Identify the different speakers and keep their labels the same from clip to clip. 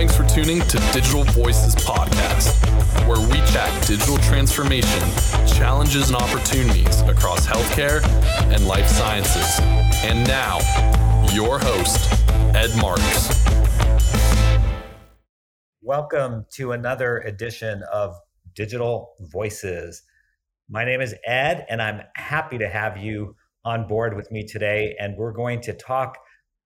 Speaker 1: Thanks for tuning to Digital Voices Podcast, where we chat digital transformation, challenges, and opportunities across healthcare and life sciences. And now, your host, Ed Marx.
Speaker 2: Welcome to another edition of Digital Voices. My name is Ed, and I'm happy to have you on board with me today. And we're going to talk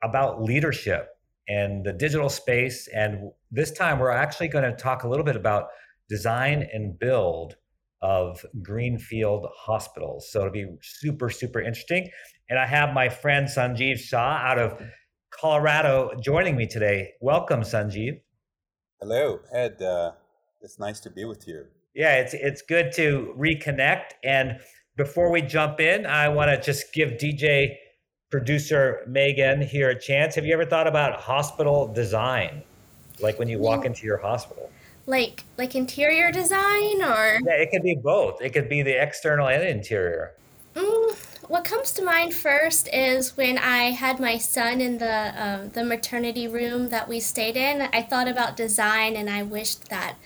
Speaker 2: about leadership and the digital space. And this time, we're actually going to talk a little bit about design and build of greenfield hospitals. So it'll be super, super interesting. And I have my friend Sanjeev Shah out of Colorado joining me today. Welcome, Sanjeev.
Speaker 3: Hello, Ed. Uh, it's nice to be with you.
Speaker 2: Yeah, it's it's good to reconnect. And before we jump in, I want to just give DJ producer Megan here a chance. Have you ever thought about hospital design, like when you walk into your hospital?
Speaker 4: Like like interior design, or
Speaker 2: yeah, it could be both. It could be the external and interior.
Speaker 4: Mm, what comes to mind first is when I had my son in the um, the maternity room that we stayed in. I thought about design, and I wished that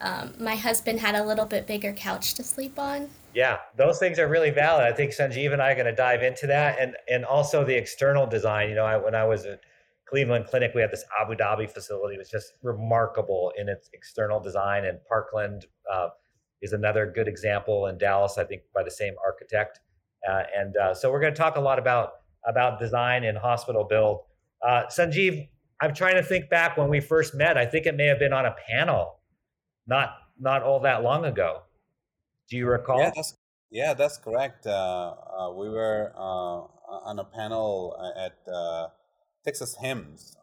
Speaker 4: um, my husband had a little bit bigger couch to sleep on.
Speaker 2: Yeah, those things are really valid. I think Sanjeev and I are going to dive into that, and and also the external design. You know, I, when I was at Cleveland Clinic, we had this Abu Dhabi facility. It was just remarkable in its external design, and Parkland uh, is another good example in Dallas. I think by the same architect. Uh, and uh, so we're going to talk a lot about about design and hospital build. Uh, Sanjeev, I'm trying to think back when we first met. I think it may have been on a panel, not not all that long ago. Do you recall?
Speaker 3: Yeah, that's, yeah, that's correct. Uh, uh, we were on a panel at Texas HIMSS,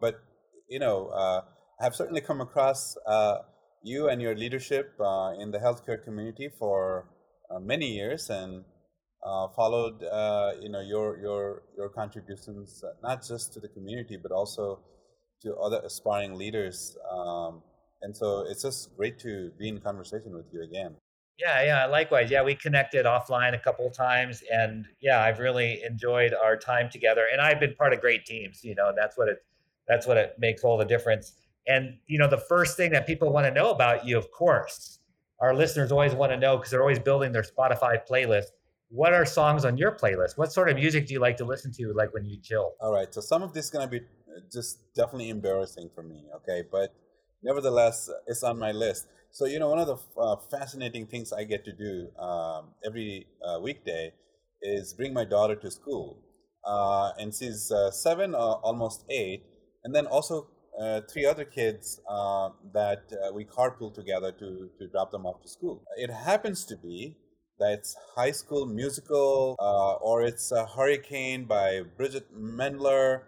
Speaker 3: but you know, I've certainly come across you and your leadership in the healthcare community for many years, and uh, followed uh, you know your your your contributions uh, not just to the community but also to other aspiring leaders um, and so it's just great to be in conversation with you again
Speaker 2: yeah yeah likewise yeah we connected offline a couple of times and yeah i've really enjoyed our time together and i've been part of great teams you know that's what it that's what it makes all the difference and you know the first thing that people want to know about you of course our listeners always want to know because they're always building their spotify playlist what are songs on your playlist? What sort of music do you like to listen to, like when you chill?
Speaker 3: All right, so some of this is gonna be uh, just definitely embarrassing for me, okay, but nevertheless, it's on my list. So you know, one of the uh, fascinating things I get to do um, every uh, weekday is bring my daughter to school, uh, and she's uh, seven, uh, almost eight, and then also three other kids that we carpool together to to drop them off to school. It happens to be that's High School Musical, uh, or it's Hurricane by Bridgit Mendler,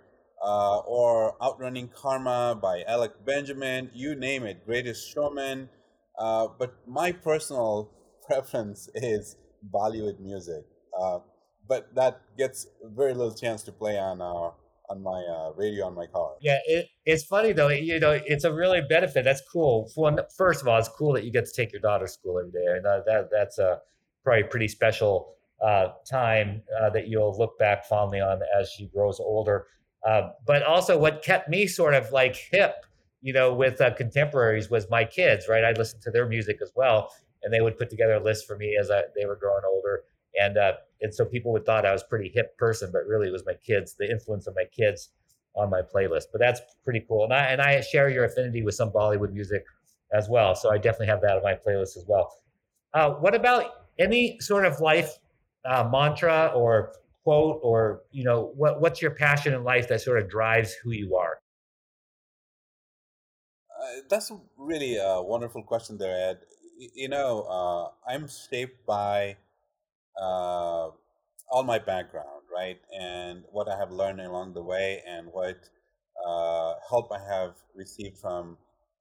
Speaker 3: uh, or Outrunning Karma by Alec Benjamin, you name it, Greatest Showman. Uh, but my personal preference is Bollywood music. Uh, but that gets very little chance to play on uh, on my uh, radio on my car.
Speaker 2: Yeah, it, it's funny though. You know, it's a really benefit. That's cool. First of all, it's cool that you get to take your daughter to school every day. And that, that that's a probably pretty special uh, time uh, that you'll look back fondly on as she grows older. Uh, but also, what kept me sort of like hip, you know, with uh, contemporaries was my kids. Right, I listened to their music as well, and they would put together a list for me as I, they were growing older. And uh, and so people would thought I was pretty hip person, but really it was my kids, the influence of my kids on my playlist. But that's pretty cool. And I and I share your affinity with some Bollywood music as well, so I definitely have that on my playlist as well. Uh, what about any sort of life uh, mantra or quote or you know what what's your passion in life that sort of drives who you are
Speaker 3: that's a really a wonderful question there ed you know uh, i'm shaped by uh, all my background right and what i have learned along the way and what uh, help i have received from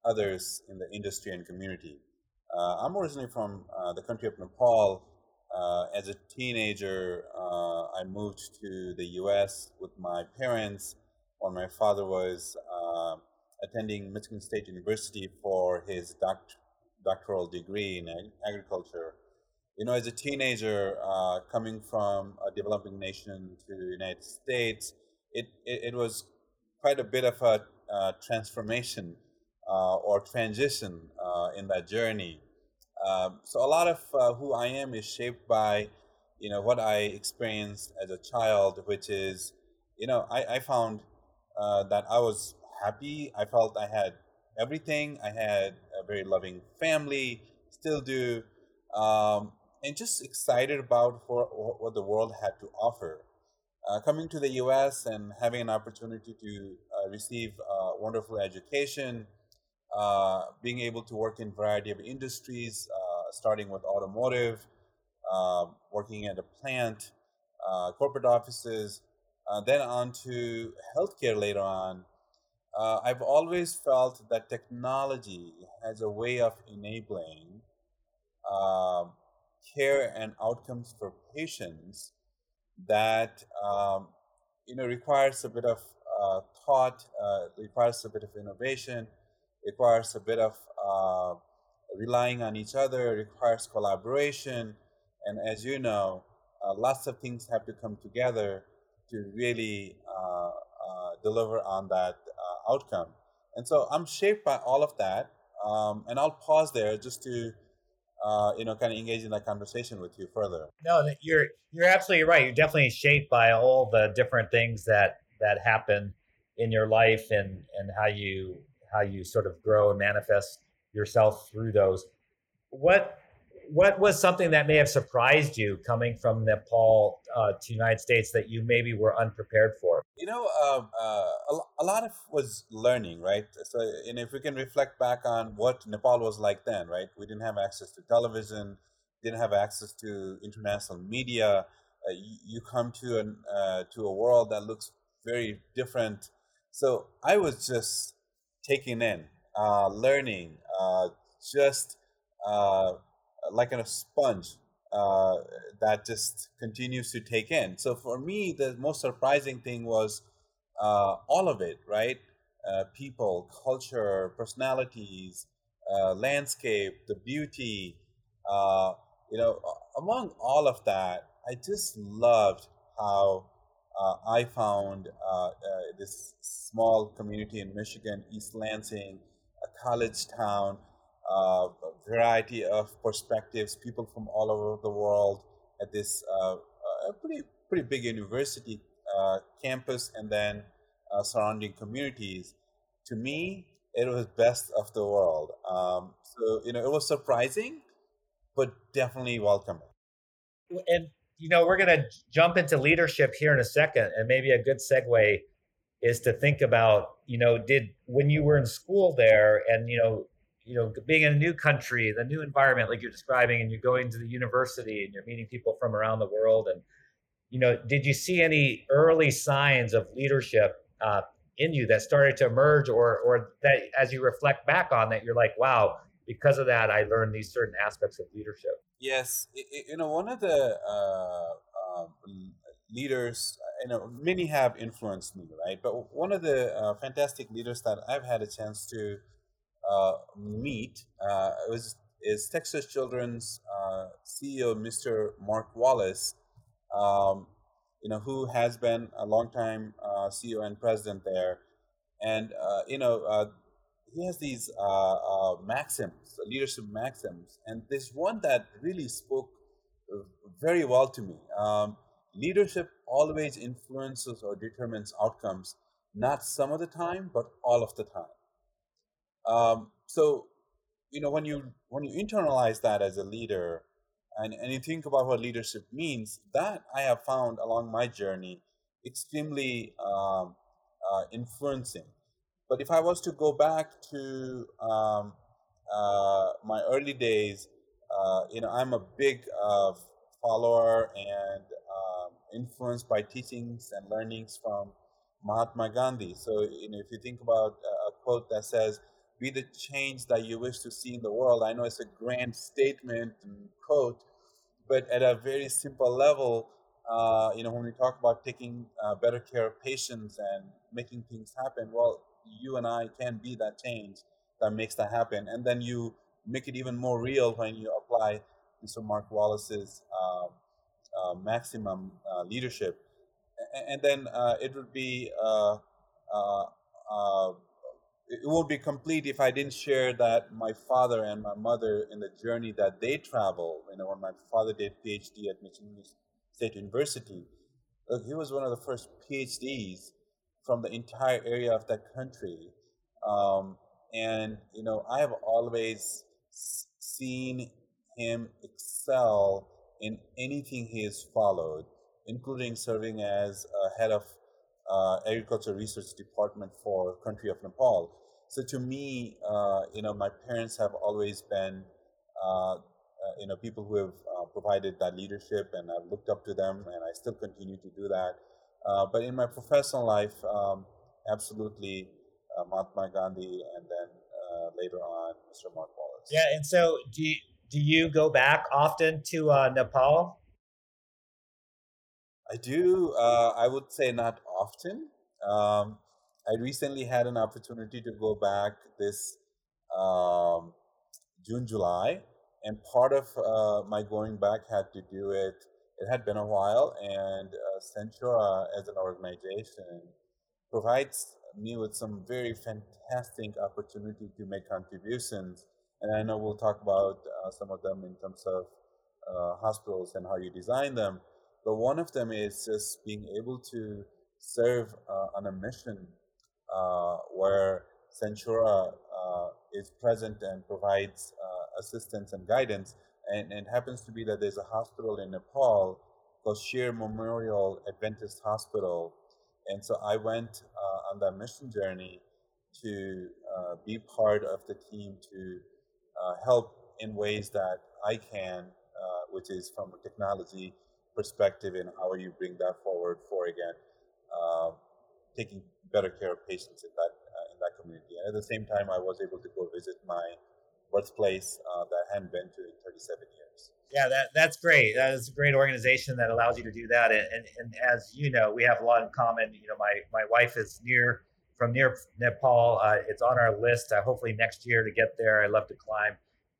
Speaker 3: others in the industry and community uh, I'm originally from uh, the country of Nepal. Uh, as a teenager, uh, I moved to the U.S. with my parents when my father was uh, attending Michigan State University for his doct- doctoral degree in ag- agriculture. You know, as a teenager uh, coming from a developing nation to the United States, it, it, it was quite a bit of a transformation uh, or transition uh, in that journey. Um, so a lot of uh, who I am is shaped by, you know, what I experienced as a child, which is, you know, I, I found uh, that I was happy. I felt I had everything. I had a very loving family, still do, um, and just excited about for, what the world had to offer. Uh, coming to the U.S. and having an opportunity to uh, receive a wonderful education, uh, being able to work in a variety of industries, uh, starting with automotive, uh, working at a plant, uh, corporate offices, then on to healthcare later on. I've always felt that technology has a way of enabling um, care and outcomes for patients that um, you know requires a bit of uh, thought, uh, requires a bit of innovation, requires a bit of uh, relying on each other, requires collaboration, and as you know, uh, lots of things have to come together to really uh, uh, deliver on that outcome. And so I'm shaped by all of that, um, and I'll pause there just to uh, you know, kind of engage in that conversation with you further.
Speaker 2: No, you're you're absolutely right. You're definitely shaped by all the different things that that happen in your life and and how you how you sort of grow and manifest yourself through those. What what was something that may have surprised you coming from Nepal uh, to United States that you maybe were unprepared for?
Speaker 3: You know, uh, uh, a, a, lot of was learning, right? So, and if we can reflect back on what Nepal was like then, right? We didn't have access to television, didn't have access to international media. Uh, you, you, come to an uh, to a world that looks very different. So I was just taking in, uh, learning, just like a sponge uh, that just continues to take in. So for me, the most surprising thing was uh, all of it, right? Uh, people, culture, personalities, uh, landscape, the beauty. Uh, you know, among all of that, I just loved how uh, I found this small community in Michigan, East Lansing, a college town uh, variety of perspectives, people from all over the world at this uh, uh pretty pretty big university uh, campus, and then surrounding communities. To me, it was best of the world. Um, so you know, it was surprising, but definitely welcoming.
Speaker 2: And you know, we're going to jump into leadership here in a second, and maybe a good segue is to think about you know did when you were in school there and you know you know, being in a new country, the new environment, like you're describing, and you're going to the university and you're meeting people from around the world. And, you know, did you see any early signs of leadership uh, in you that started to emerge, or, or that as you reflect back on that, you're like, wow, because of that, I learned these certain aspects of leadership?
Speaker 3: Yes. You know, one of the uh, uh, leaders, you know, many have influenced me, right? But one of the uh, fantastic leaders that I've had a chance to uh, meet uh, is Texas Children's uh, CEO, Mr. Mark Wallace, um, you know, who has been a long time uh, CEO and president there, and uh, you know, uh, he has these maxims, leadership maxims, and there's one that really spoke very well to me. Um, leadership always influences or determines outcomes, not some of the time, but all of the time. Um, so, you know, when you when you internalize that as a leader, and, and you think about what leadership means, that I have found along my journey extremely um, uh, influencing. But if I was to go back to um, uh, my early days, uh, you know, I'm a big uh, follower and um, influenced by teachings and learnings from Mahatma Gandhi. So, you know, if you think about a quote that says, be the change that you wish to see in the world. I know it's a grand statement and quote, but at a very simple level, uh, you know, when we talk about taking uh, better care of patients and making things happen, well, you and I can be that change that makes that happen. And then you make it even more real when you apply Mr. Mark Wallace's uh, uh maximum uh, leadership. And then uh, it would be it won't be complete if I didn't share that my father and my mother in the journey that they traveled. You know, when my father did PhD at Michigan State University, look, he was one of the first PhDs from the entire area of that country. Um, and you know, I have always seen him excel in anything he has followed, including serving as head of uh, agriculture research department for country of Nepal. So to me, uh, you know, my parents have always been, uh, uh you know, people who have uh, provided that leadership, and I've looked up to them, and I still continue to do that. Uh, but in my professional life, um, absolutely, Mahatma Gandhi, and then later on, Mr. Mark Wallace.
Speaker 2: Yeah, and so do you, do you go back often to Nepal?
Speaker 3: I do. Uh, I would say not often. Um, I recently had an opportunity to go back this um, June, July, and part of uh, my going back had to do it. it had been a while, and uh, Centura as an organization provides me with some very fantastic opportunity to make contributions. And I know we'll talk about uh, some of them in terms of uh, hospitals and how you design them. But one of them is just being able to serve uh, on a mission where Centura uh, is present and provides uh, assistance and guidance. And, and, it happens to be that there's a hospital in Nepal called Scheer Memorial Adventist Hospital. And so I went uh, on that mission journey to uh, be part of the team to help in ways that I can, which is from a technology perspective and how you bring that forward for again uh, taking better care of patients in that uh, in that community. And at the same time, I was able to go visit my birthplace uh, that I hadn't been to in 37 years.
Speaker 2: Yeah, that, that's great. That is a great organization that allows you to do that. And, and, and as you know, we have a lot in common. You know, my, my wife is near from near Nepal. Uh, it's on our list. Uh, hopefully next year to get there. I love to climb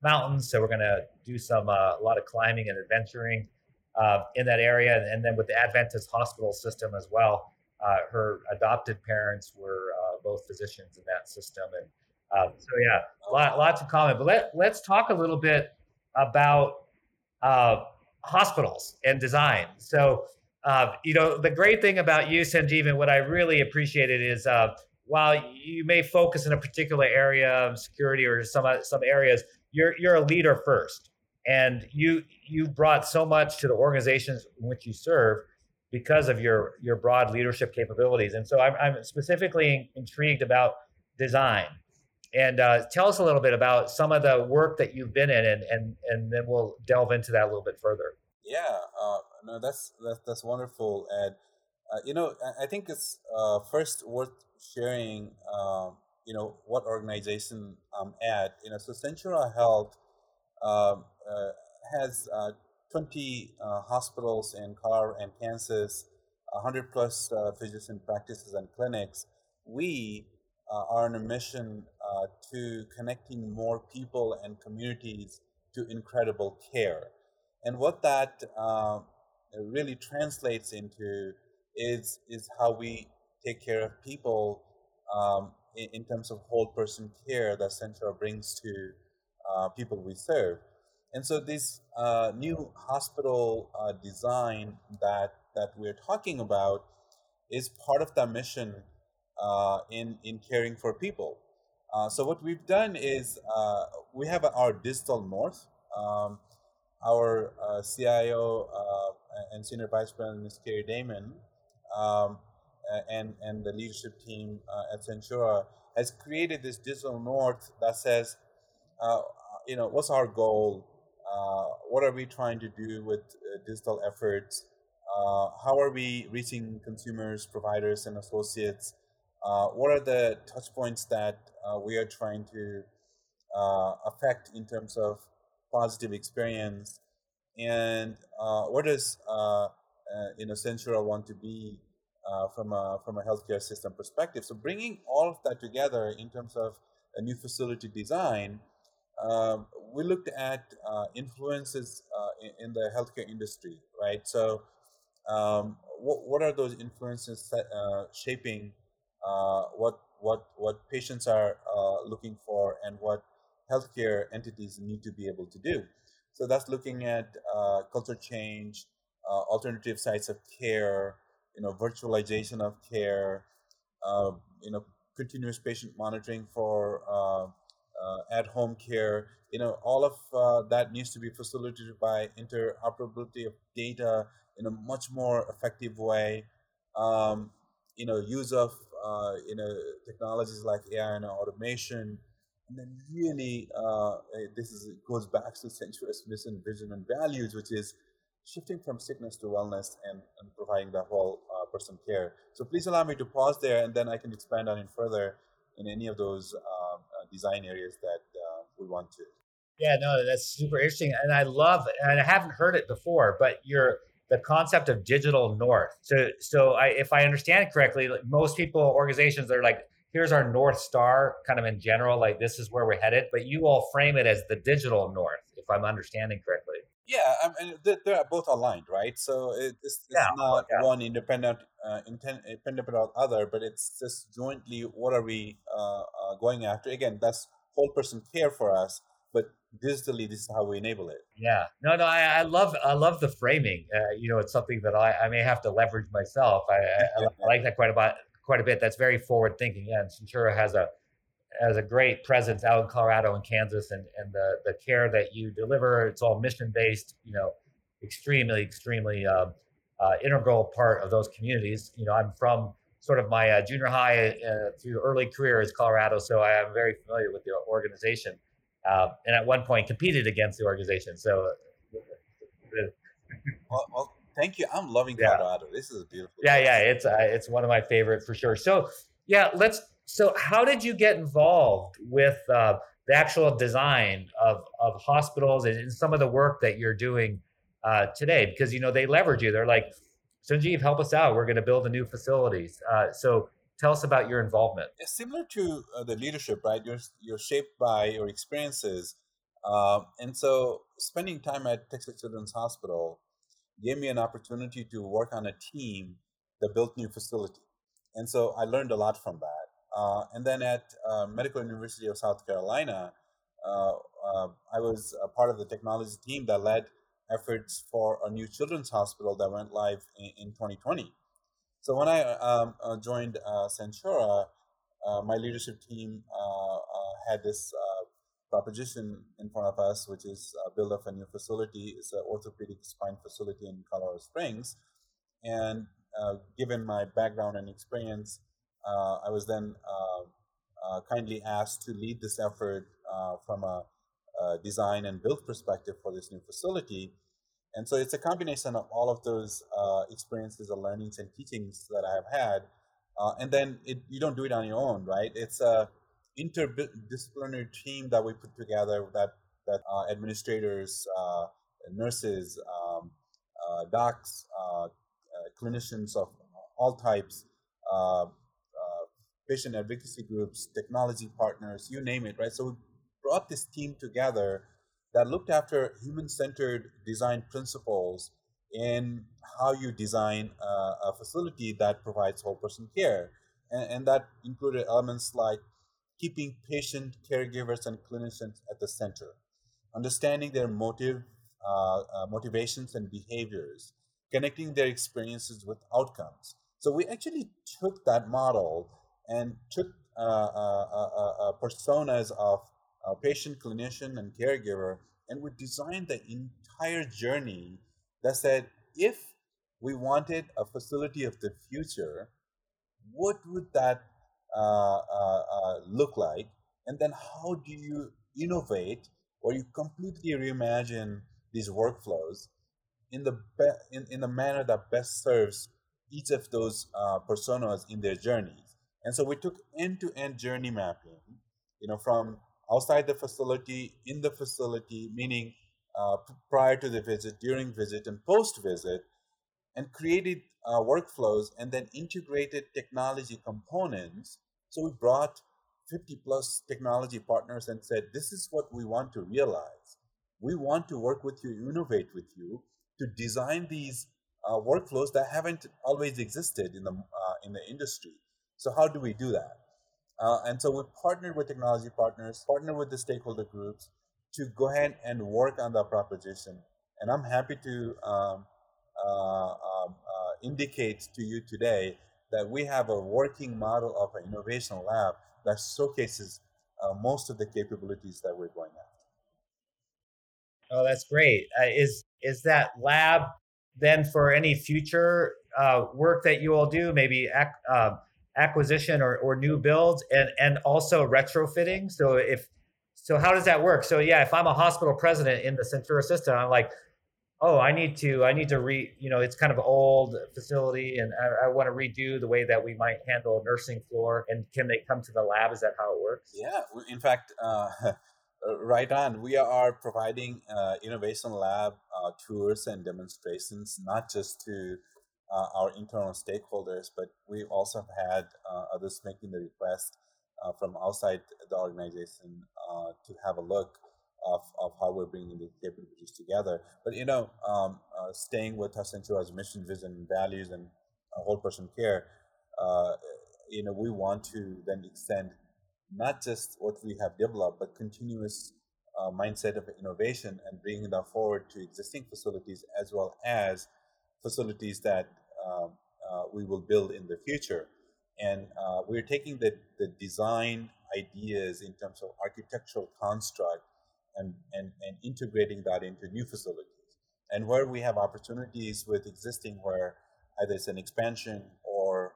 Speaker 2: mountains, so we're going to do some uh, a lot of climbing and adventuring uh, in that area, and then with the Adventist hospital system as well. Uh, her adopted parents were uh, both physicians in that system, and uh, so yeah, lot, lots of comment. But let let's talk a little bit about uh, hospitals and design. So. Uh, you know the great thing about you, Sanjeev, and what I really appreciated is while you may focus in a particular area of security or some some areas, you're you're a leader first and you you brought so much to the organizations in which you serve because of your your broad leadership capabilities. And so i'm, I'm specifically intrigued about design. And uh, tell us a little bit about some of the work that you've been in and and, and then we'll delve into that a little bit further.
Speaker 3: Yeah uh, no that's that's, that's wonderful and uh, you know i think it's uh, first worth sharing um, you know what organization i'm at. You know so centura health um, uh, has uh, 20 uh, hospitals in Colorado and Kansas, 100 plus physician practices and clinics. We are on a mission to connecting more people and communities to incredible care. And what that really translates into is is how we take care of people um, in, in, terms of whole person care that Centura brings to uh, people we serve. And so this uh, new hospital uh, design that that we're talking about is part of that mission uh, in in caring for people. Uh, so what we've done is uh, we have our digital north. Um, our uh, CIO and senior vice president, Ms. Carrie Damon, um, and and the leadership team at Centura has created this digital north that says, you know, what's our goal? Uh, what are we trying to do with uh, digital efforts? Uh, how are we reaching consumers, providers, and associates? what are the touch points that we are trying to affect in terms of positive experience? And where does you know want to be uh, from a from a healthcare system perspective. So bringing all of that together in terms of a new facility design um, we looked at uh, influences uh, in, in, the healthcare industry, right? So, um, what, what are those influences that, uh, shaping what what what patients are looking for and what healthcare entities need to be able to do. So that's looking at culture change, alternative sites of care, you know, virtualization of care, uh, you know, continuous patient monitoring for uh, uh, at-home care. You know, all of uh, that needs to be facilitated by interoperability of data in a much more effective way. Um, you know, use of you know technologies like AI and automation and then really uh, this is goes back to Centura's mission, vision, and values, which is shifting from sickness to wellness and, and providing the whole uh, person care. So please allow me to pause there, and then I can expand on it further in any of those uh, uh design areas that uh, we want to.
Speaker 2: Yeah, no, that's super interesting, and I love, and I haven't heard it before, but you're the concept of digital north. So, so I, if I understand it correctly, like most people, organizations, they're like, here's our north star kind of in general like this is where we're headed but you all frame it as the digital north if i'm understanding correctly
Speaker 3: yeah I mean, they're both aligned right so it's, it's yeah, not yeah. one independent uh, independent about other but it's just jointly what are we uh, uh, going after again that's whole person care for us but digitally this is how we enable it
Speaker 2: yeah no no i, I love i love the framing uh, you know it's something that I, I may have to leverage myself i, I, I like that quite a bit quite a bit. That's very forward thinking. Yeah, and Centura has a has a great presence out in Colorado and Kansas, and and the the care that you deliver, it's all mission based. You know, extremely extremely um, uh, integral part of those communities. You know, I'm from sort of my uh, junior high uh, through early career is Colorado, so I am very familiar with the organization, uh, and at one point competed against the organization. So.
Speaker 3: well, well Thank you. I'm loving Colorado. Yeah. This is beautiful.
Speaker 2: Yeah, place. yeah, it's uh, it's one of my favorite for sure. So, yeah, let's. So, how did you get involved with uh, the actual design of of hospitals and some of the work that you're doing uh, today? Because you know they leverage you. They're like, Sanjeev, help us out. We're going to build a new facilities. Uh, so, tell us about your involvement.
Speaker 3: It's similar to uh, the leadership, right? You're you're shaped by your experiences, um, and so spending time at Texas Children's Hospital gave me an opportunity to work on a team that built new facility. And so I learned a lot from that. Uh, and then at uh, Medical University of South Carolina, uh, uh I was a part of the technology team that led efforts for a new children's hospital that went live in, in 2020. So when I um, uh, joined uh, Centura, my leadership team had this proposition in front of us, which is build up a new facility. It's an orthopedic spine facility in Colorado Springs. And given my background and experience, I was then uh, uh, kindly asked to lead this effort uh, from a, a, design and build perspective for this new facility. And so it's a combination of all of those experiences and learnings and teachings that I have had. and then it, you don't do it on your own, right? It's a interdisciplinary team that we put together that that uh, administrators, uh, nurses, um, uh, docs, uh, uh, clinicians of all types, uh, patient advocacy groups, technology partners, you name it, right? So we brought this team together that looked after human-centered design principles in how you design a facility that provides whole person care. And, and, that included elements like keeping patient, caregivers, and clinicians at the center, understanding their motive, uh, uh, motivations and behaviors, connecting their experiences with outcomes. So we actually took that model and took uh, uh, uh, personas of patient, clinician, and caregiver, and we designed the entire journey that said, if we wanted a facility of the future, what would that uh, uh, uh, look like? And then how do you innovate or you completely reimagine these workflows in the be- in, in the manner that best serves each of those personas in their journeys. And so we took end-to-end journey mapping, you know, from outside the facility, in the facility, meaning uh, prior to the visit, during visit, and post-visit, and created uh, workflows and then integrated technology components so we brought 50 plus technology partners and said, this is what we want to realize. We want to work with you, innovate with you to design these uh, workflows that haven't always existed in the, uh, in the industry. So how do we do that? Uh, and so we partnered with technology partners, partnered with the stakeholder groups to go ahead and work on that proposition. And I'm happy to um, uh, um, uh, indicate to you today that we have a working model of an innovation lab that showcases uh, most of the capabilities that we're going after.
Speaker 2: Oh, that's great. Uh, is is that lab then for any future uh, work that you all do, maybe ac- acquisition or, or new builds, and and also retrofitting? So if so, how does that work? So yeah, if I'm a hospital president in the Centura system, I'm like, oh, I need to, I need to re, you know, it's kind of old facility, and I, I want to redo the way that we might handle a nursing floor. And can they come to the lab? Is that how it works?
Speaker 3: Yeah, in fact, uh, right on. We are providing uh, innovation lab uh, tours and demonstrations, not just to uh, our internal stakeholders, but we also have had uh, others making the request uh, from outside the organization to have a look of, of how we're bringing the capabilities together. But you know, um, uh, staying with Centura's mission, vision, values, and whole person care, uh, you know, we want to then extend not just what we have developed, but continuous uh, mindset of innovation and bringing that forward to existing facilities as well as facilities that um, uh, we will build in the future. And uh, we're taking the, the design ideas in terms of architectural construct and, and, and integrating that into new facilities. And where we have opportunities with existing, where either it's an expansion or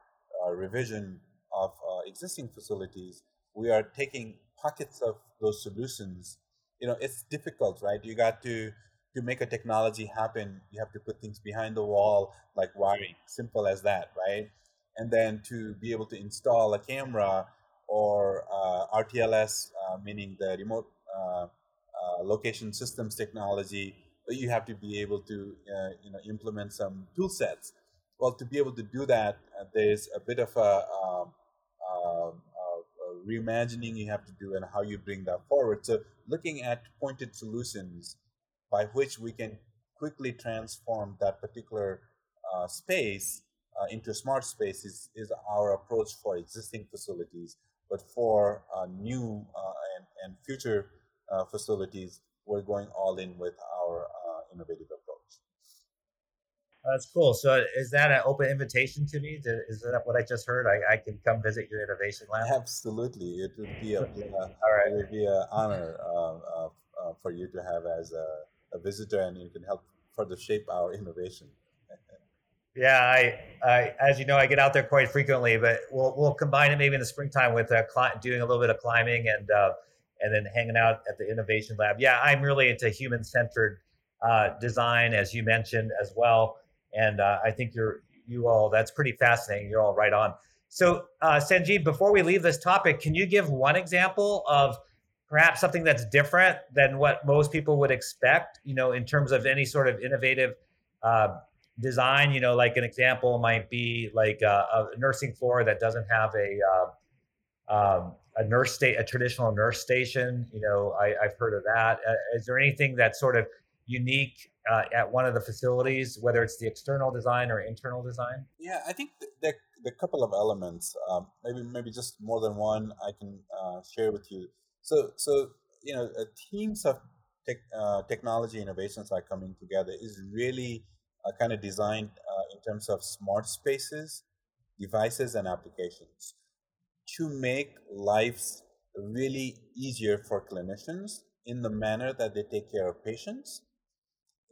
Speaker 3: revision of uh, existing facilities, we are taking pockets of those solutions. You know, it's difficult, right? You got to to make a technology happen, you have to put things behind the wall, like wiring, simple as that, right? And then to be able to install a camera or uh, RTLS, uh, meaning the remote uh, uh, location systems technology, you have to be able to uh, you know implement some tool sets. Well, to be able to do that, uh, there's a bit of a, um, um, a reimagining you have to do and how you bring that forward. So, looking at pointed solutions by which we can quickly transform that particular uh, space uh, into smart space is, is our approach for existing facilities. But for uh, new and, and future uh, facilities, we're going all in with our uh, innovative approach.
Speaker 2: That's cool. So, is that an open invitation to me? To, is that what I just heard? I, I can come visit your innovation lab.
Speaker 3: Absolutely, it would be a, uh, all right. It would be an honor uh, uh, uh, for you to have as a, a, visitor, and you can help further shape our innovation.
Speaker 2: yeah, I, I, as you know, I get out there quite frequently, but we'll we'll combine it maybe in the springtime with cli- doing a little bit of climbing and and then hanging out at the innovation lab. Yeah, I'm really into human centered uh, design, as you mentioned as well. And uh, I think you're you all that's pretty fascinating. You're all right on. So, uh, Sanjeev, before we leave this topic, can you give one example of perhaps something that's different than what most people would expect? You know, in terms of any sort of innovative uh, design. You know, like an example might be like a, a nursing floor that doesn't have a uh, um, a nurse state, a traditional nurse station. You know, I, have heard of that. Uh, is there anything that's sort of unique uh, at one of the facilities, whether it's the external design or internal design?
Speaker 3: Yeah, I think the, the couple of elements, um, maybe maybe just more than one, I can uh, share with you. So so you know, uh, teams of tech, uh, technology innovations are coming together is really uh, kind of designed in terms of smart spaces, devices, and applications to make lives really easier for clinicians in the manner that they take care of patients.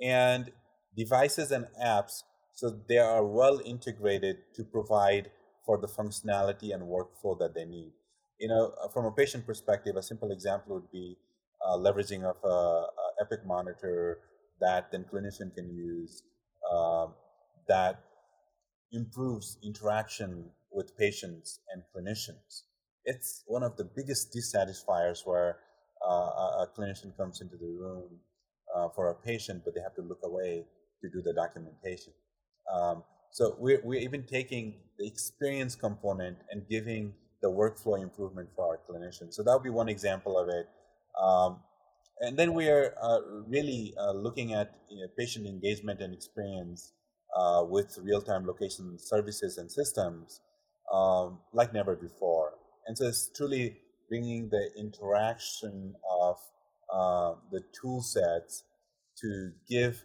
Speaker 3: And devices and apps so they are well integrated to provide for the functionality and workflow that they need you know uh, from a patient perspective a simple example would be uh, leveraging of a, a, epic monitor that then clinician can use uh, that improves interaction with patients and clinicians. It's one of the biggest dissatisfiers where uh, a clinician comes into the room uh, for a patient, but they have to look away to do the documentation. Um, so we're, we're even taking the experience component and giving the workflow improvement for our clinicians. So that would be one example of it. Um, and then we are uh, really uh, looking at you know, patient engagement and experience uh, with real-time location services and systems um, like never before. and so it's truly bringing the interaction of uh, the tool sets to give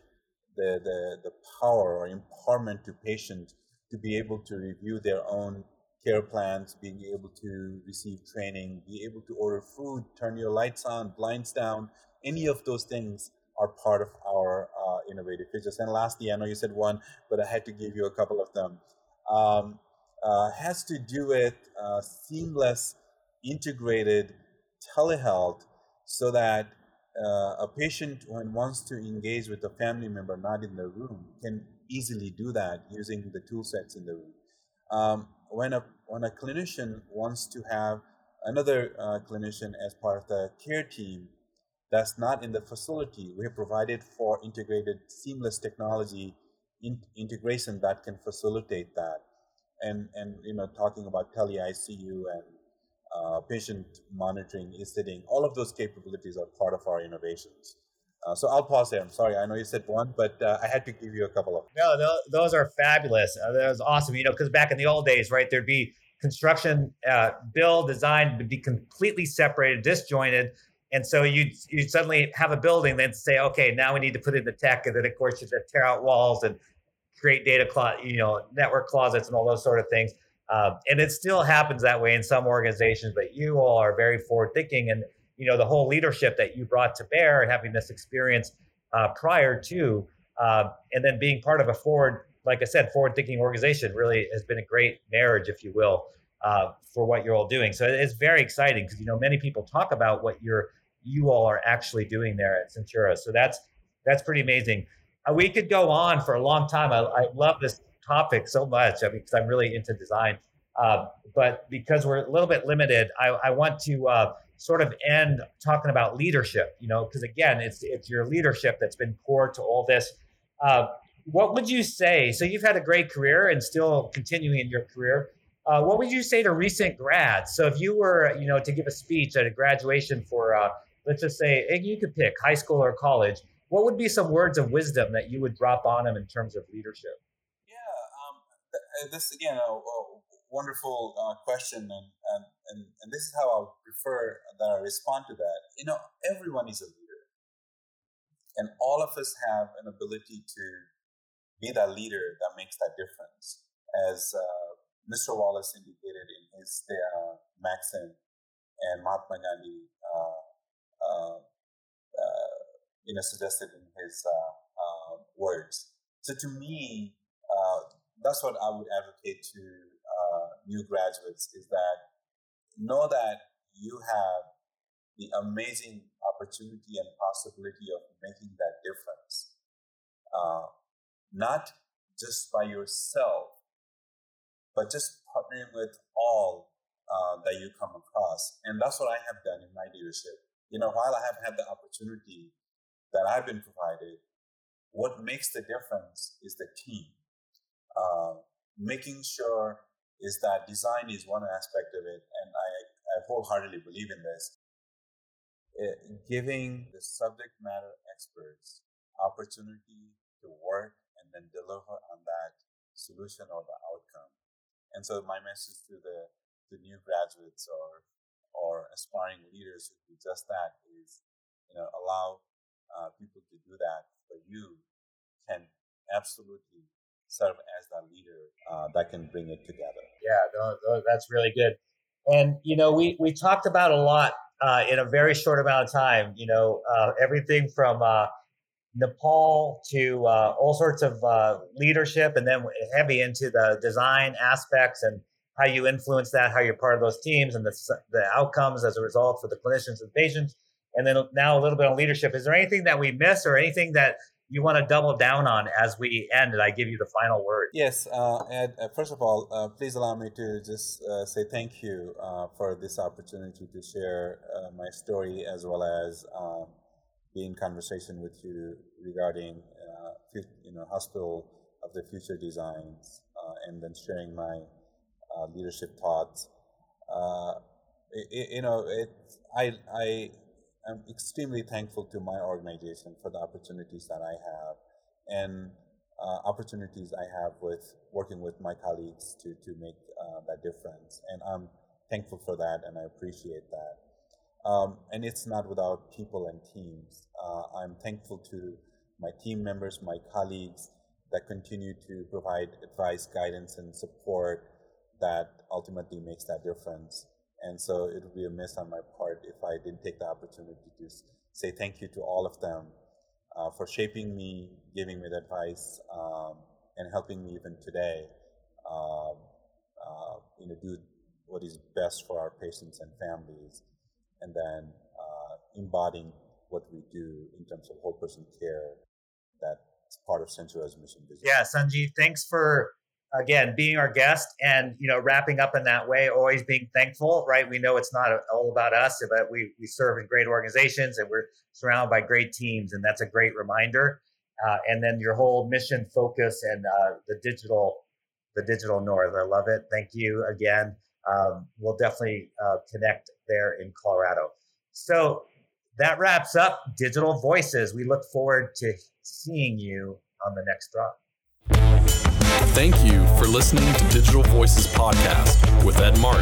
Speaker 3: the, the, the power or empowerment to patients to be able to review their own care plans, being able to receive training, be able to order food, turn your lights on, blinds down, any of those things are part of our uh, innovative features. And lastly, I know you said one, but I had to give you a couple of them. Um, uh, has to do with uh, seamless, integrated telehealth so that uh, a patient when wants to engage with a family member not in the room can easily do that using the tool sets in the room. Um, when a when a clinician wants to have another uh, clinician as part of the care team that's not in the facility, we have provided for integrated seamless technology in, integration that can facilitate that. And and you know talking about tele ICU and uh, patient monitoring, e-sitting, all of those capabilities are part of our innovations. Uh, so I'll pause there. I'm sorry. I know you said one, but uh, I had to give you a couple of.
Speaker 2: No, those are fabulous. Uh, that was awesome. You know, because back in the old days, right, there'd be construction, uh, build, design would be completely separated, disjointed. And so you'd, you'd suddenly have a building, then say, okay, now we need to put in the tech. And then, of course, you just tear out walls and create data, clo- you know, network closets and all those sort of things. Um, and it still happens that way in some organizations, but you all are very forward thinking. And you know the whole leadership that you brought to bear and having this experience uh, prior to uh, and then being part of a forward like i said forward thinking organization really has been a great marriage if you will uh, for what you're all doing. So it's very exciting because you know many people talk about what you're you all are actually doing there at centura. So that's that's pretty amazing. Uh, we could go on for a long time. I, I love this topic so much I mean, because i'm really into design. Uh, but because we're a little bit limited i, I want to uh, sort of end talking about leadership, you know, because again, it's it's your leadership that's been core to all this. Uh, what would you say? So you've had a great career and still continuing in your career. Uh, what would you say to recent grads? So if you were, you know, to give a speech at a graduation for, uh, let's just say, you could pick high school or college. What would be some words of wisdom that you would drop on them in terms of leadership?
Speaker 3: Yeah, um, th- this again, a, a wonderful uh, question, and, and and, and this is how I prefer that I respond to that. You know, everyone is a leader, and all of us have an ability to be that leader that makes that difference. As uh, Mr. Wallace indicated in his uh, maxim, and Mahatma Gandhi, uh, uh, uh you know, suggested in his words. So to me, that's what I would advocate to new graduates is that know that you have the amazing opportunity and possibility of making that difference. Uh, not just by yourself, but just partnering with all uh, that you come across. And that's what I have done in my leadership. You know, while I have had the opportunity that I've been provided, what makes the difference is the team. Uh, making sure is that design is one aspect of it, and I, I wholeheartedly believe in this. It, giving the subject matter experts opportunity to work and then deliver on that solution or the outcome. And so my message to the, the new graduates or or aspiring leaders who do just that is, you know, allow uh, people to do that, but you can absolutely serve as that leader uh, that can bring it together.
Speaker 2: Yeah, that's really good. And you know, we we talked about a lot uh, in a very short amount of time. You know, uh, everything from uh, Nepal to uh, all sorts of uh, leadership, and then heavy into the design aspects and how you influence that, how you're part of those teams, and the the outcomes as a result for the clinicians and patients. And then now a little bit on leadership. Is there anything that we miss, or anything that you want to double down on as we end and I give you the final word.
Speaker 3: Yes, uh, Ed, uh, first of all, uh, please allow me to just uh, say thank you uh, for this opportunity to share uh, my story as well as um, be in conversation with you regarding you know hospital of the future designs and then sharing my leadership thoughts. It, you know, it I I I'm extremely thankful to my organization for the opportunities that I have and uh, opportunities I have with working with my colleagues to, to make uh, that difference. And I'm thankful for that and I appreciate that. Um, and it's not without people and teams. Uh, I'm thankful to my team members, my colleagues that continue to provide advice, guidance, and support that ultimately makes that difference. And so it would be a miss on my part if I didn't take the opportunity to say thank you to all of them uh, for shaping me, giving me the advice, um, and helping me even today, um, uh, you know, do what is best for our patients and families, and then uh, embodying what we do in terms of whole person care. That's part of Centura's mission vision.
Speaker 2: Yeah, Sanjeev, thanks for again being our guest and you know wrapping up in that way always being thankful right? We know it's not all about us but we, we serve in great organizations and we're surrounded by great teams and that's a great reminder. Uh, and then your whole mission focus and uh, the digital the digital north. I love it. Thank you again. Um, we'll definitely uh, connect there in colorado. So that wraps up digital voices. We look forward to seeing you on the next drop
Speaker 1: Thank you for listening to Digital Voices Podcast with Ed Marx.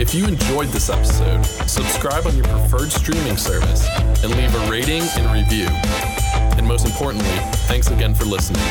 Speaker 1: If you enjoyed this episode, subscribe on your preferred streaming service and leave a rating and review. And most importantly, thanks again for listening.